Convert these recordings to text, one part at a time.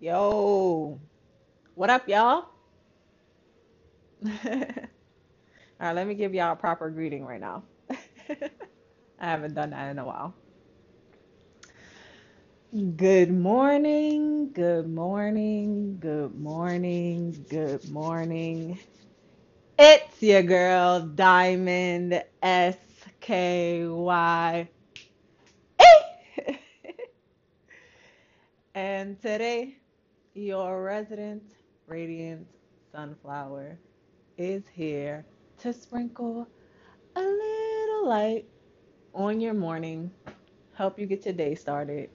Yo, what up, y'all? All right, let me give y'all a proper greeting right now. I haven't done that in a while. Good morning, good morning, good morning, good morning. It's your girl, Diamond S K Y. And today, your resident radiant sunflower is here to sprinkle a little light on your morning, help you get your day started.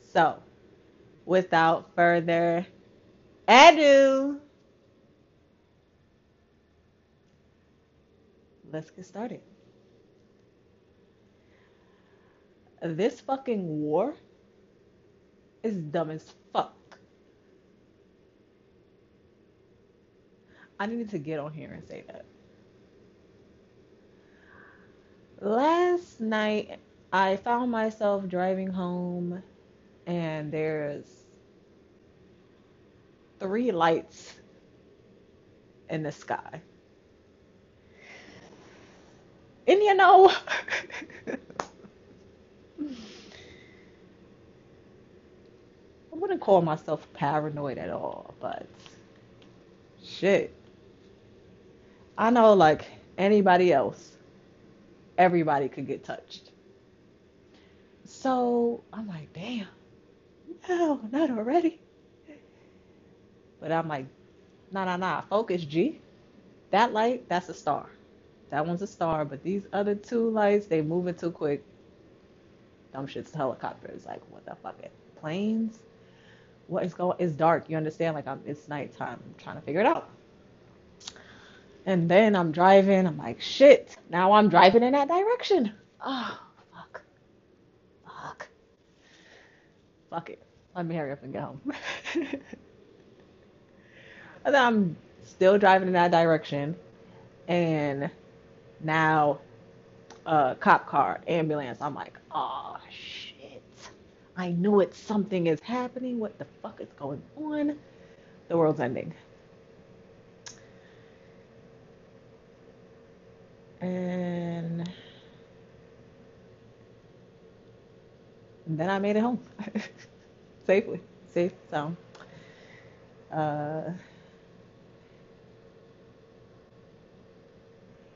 So, without further ado, let's get started. This fucking war is dumb as fuck. I needed to get on here and say that. Last night, I found myself driving home, and there's three lights in the sky. And you know, I wouldn't call myself paranoid at all, but shit. I know, like anybody else, everybody could get touched. So I'm like, damn, no, not already. But I'm like, nah, nah, nah, focus, G. That light, that's a star. That one's a star, but these other two lights, they moving too quick. Dumb shit's helicopters. Like, what the fuck? It planes? What is going? It's dark. You understand? Like, I'm. It's nighttime. I'm trying to figure it out. And then I'm driving. I'm like, shit. Now I'm driving in that direction. Oh, fuck, fuck, fuck it. Let me hurry up and get home. and then I'm still driving in that direction, and now uh, cop car, ambulance. I'm like, oh shit. I knew it. Something is happening. What the fuck is going on? The world's ending. And then I made it home safely, safe, sound. Uh,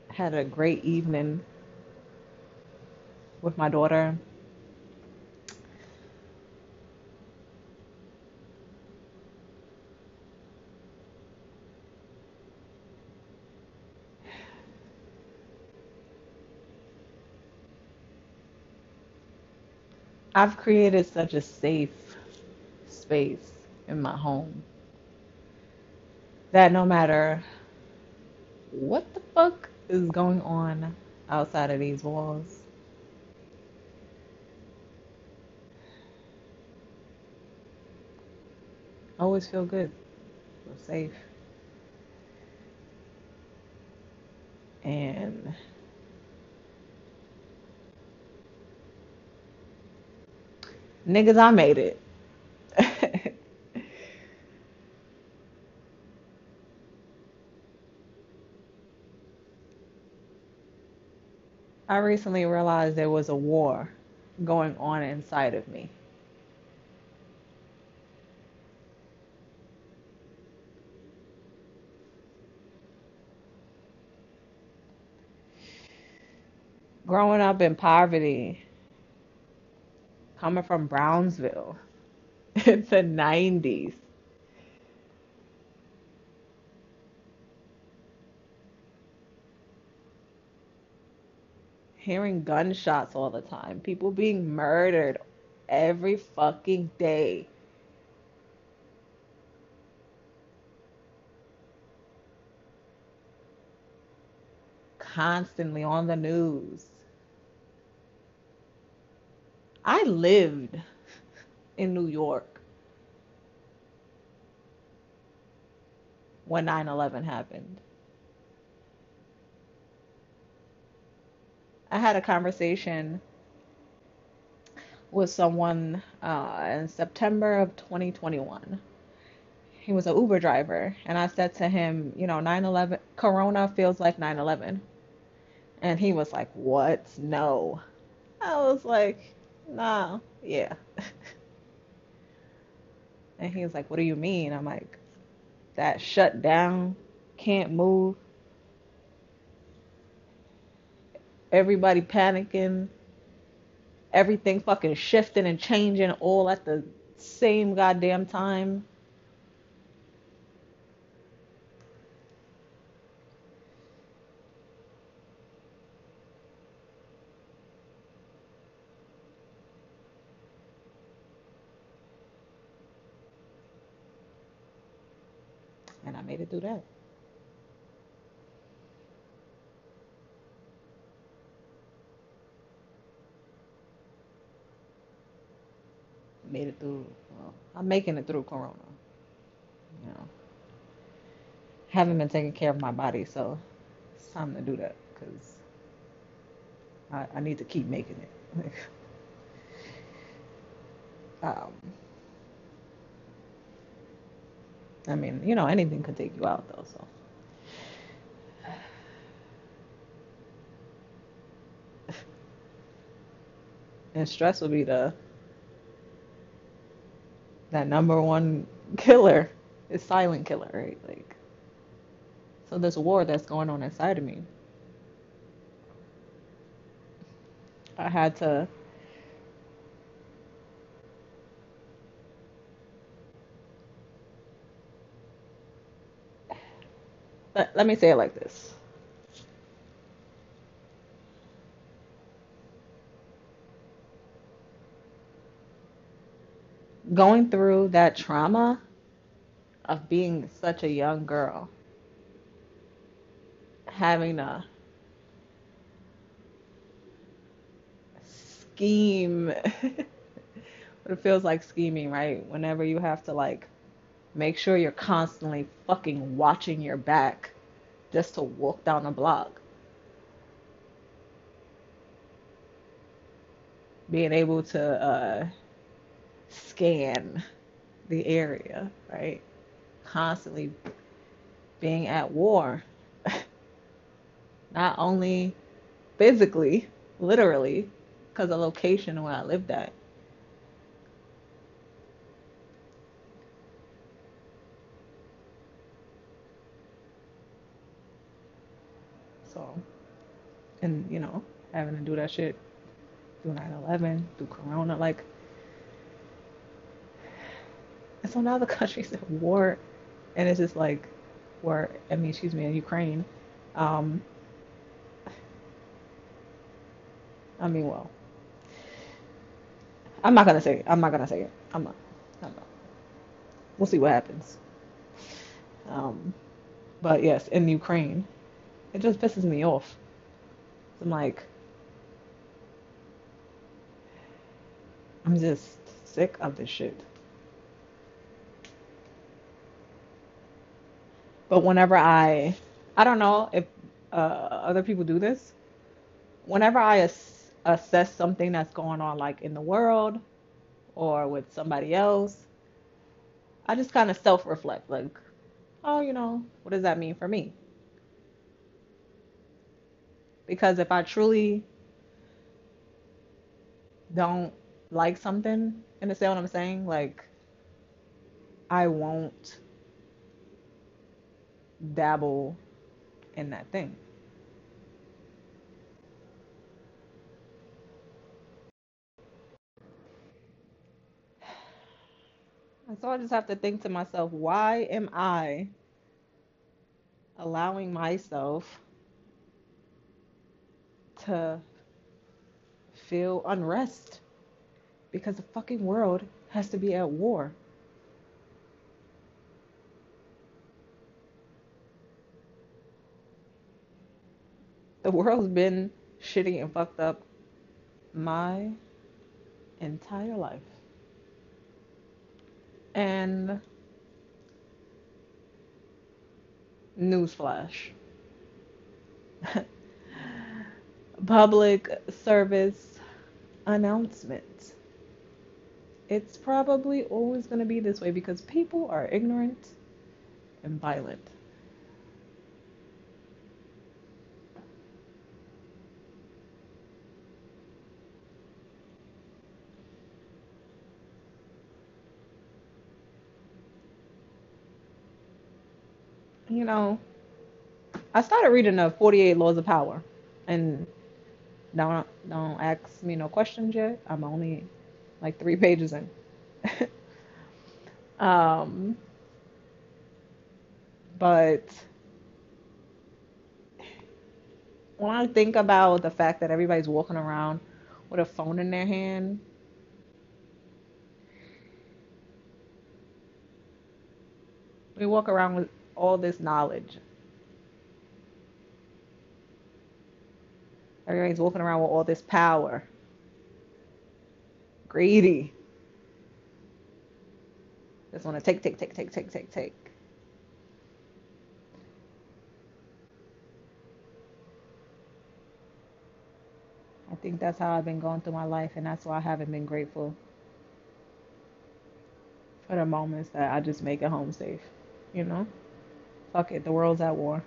had a great evening with my daughter. I've created such a safe space in my home that no matter what the fuck is going on outside of these walls, I always feel good, feel safe. And niggas, I made it. I recently realized there was a war going on inside of me. Growing up in poverty, coming from Brownsville. In the 90s, hearing gunshots all the time, people being murdered every fucking day, constantly on the news. I lived in New York when 9 11 happened. I had a conversation with someone uh, in September of 2021. He was an Uber driver, and I said to him, you know, 9/11 Corona feels like 9/11. And he was like, "What? No." I was like, "Nah, yeah." And he was like, "What do you mean?" I'm like, "That shut down, can't move, everybody panicking, everything fucking shifting and changing all at the same goddamn time." Made it through. Well, I'm making it through Corona. You know, haven't been taking care of my body, so it's time to do that because I, I need to keep making it. um, I mean, you know, anything could take you out though. So, and stress will be the that number one killer. Is silent killer, right? Like, so this war that's going on inside of me, I had to. Let, let me say it like this: going through that trauma of being such a young girl, having to scheme, what it feels like scheming, right? Whenever you have to like make sure you're constantly fucking watching your back just to walk down the block, being able to uh, scan the area, right? Constantly being at war, not only physically, literally, because the location where I lived at. So, and you know, having to do that shit through 9/11, through Corona, like, and so now the country's at war, and it's just like, war. I mean, excuse me, in Ukraine. Um, I mean, well, I'm not gonna say it. I'm not gonna say it. I'm not. I'm not. We'll see what happens. Um, but yes, in Ukraine, it just pisses me off. I'm like, I'm just sick of this shit. But whenever I, I don't know if uh, other people do this. Whenever I ass- assess something that's going on, like in the world or with somebody else, I just kind of self-reflect, like, oh, you know, what does that mean for me? Because if I truly don't like something, understand what I'm saying? Like, I won't dabble in that thing. And so I just have to think to myself, why am I allowing myself to feel unrest? Because the fucking world has to be at war. The world's been shitty and fucked up my entire life. And newsflash, public service announcement. it's probably always going to be this way because people are ignorant and violent. You know, I started reading the 48 Laws of Power, and don't don't ask me no questions yet. I'm only like three pages in. um, but when I think about the fact that everybody's walking around with a phone in their hand, we walk around with all this knowledge. Everybody's walking around with all this power. Greedy. Just want to take, take, take, take, take, take, take. I think that's how I've been going through my life, and that's why I haven't been grateful for the moments that I just make it home safe. You know? Fuck it, the world's at war.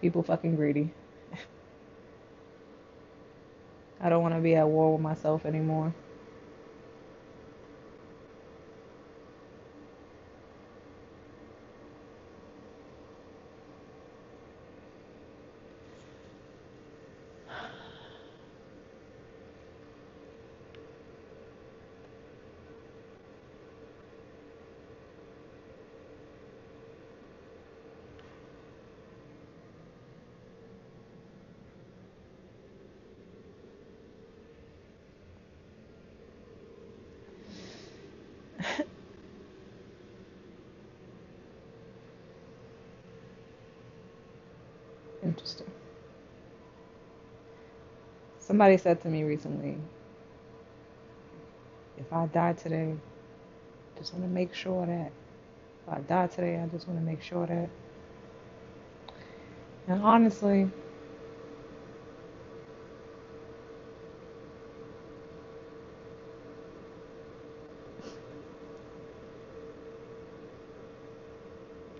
People fucking greedy. I don't want to be at war with myself anymore. Somebody said to me recently, if I die today, just want to make sure that if I die today, I just want to make sure that. And honestly,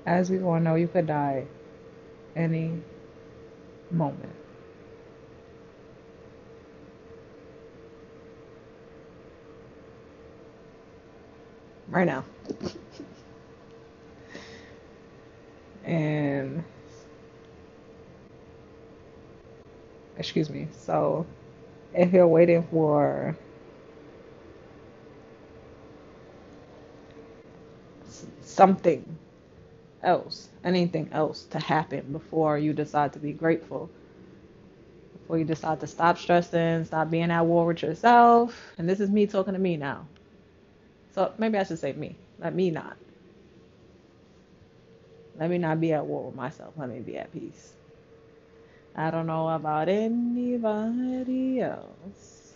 as we all know, you could die any moment. Right now. And excuse me. So if you're waiting for something else, anything else to happen before you decide to be grateful, before you decide to stop stressing, stop being at war with yourself, and this is me talking to me now. So maybe I should say me. Let me not. Let me not be at war with myself. Let me be at peace. I don't know about anybody else.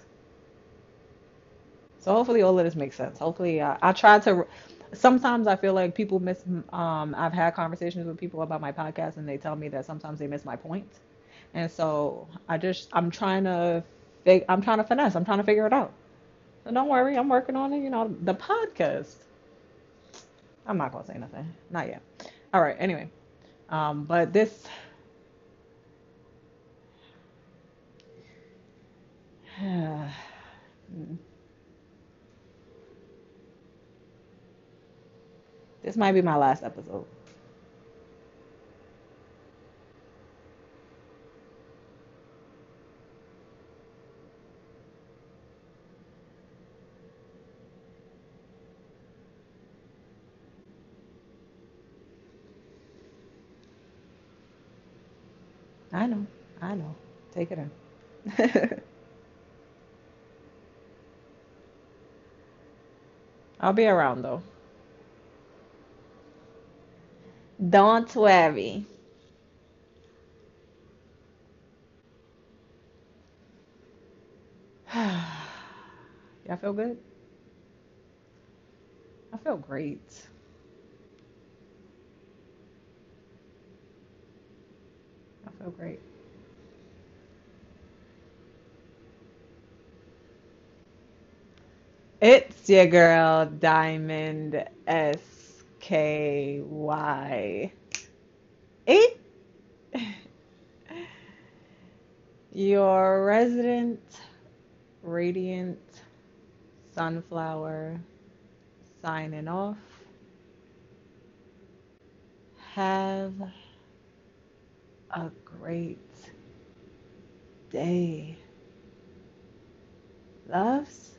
So hopefully all of this makes sense. Hopefully I, I try to. Sometimes I feel like people miss. Um, I've had conversations with people about my podcast, and they tell me that sometimes they miss my point. And so I just I'm trying to. I'm trying to finesse. I'm trying to figure it out. So don't worry, I'm working on it. You know, the podcast. I'm not gonna say nothing. Not yet. All right. Anyway, um, but this. This might be my last episode. I know. I know. Take it in. I'll be around though. Don't worry. Y'all feel good? I feel great. so great. It's your girl, Diamond S K Y. It Your resident, radiant sunflower signing off. Have a great day. Loves.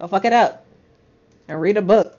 Go fuck it up and read a book.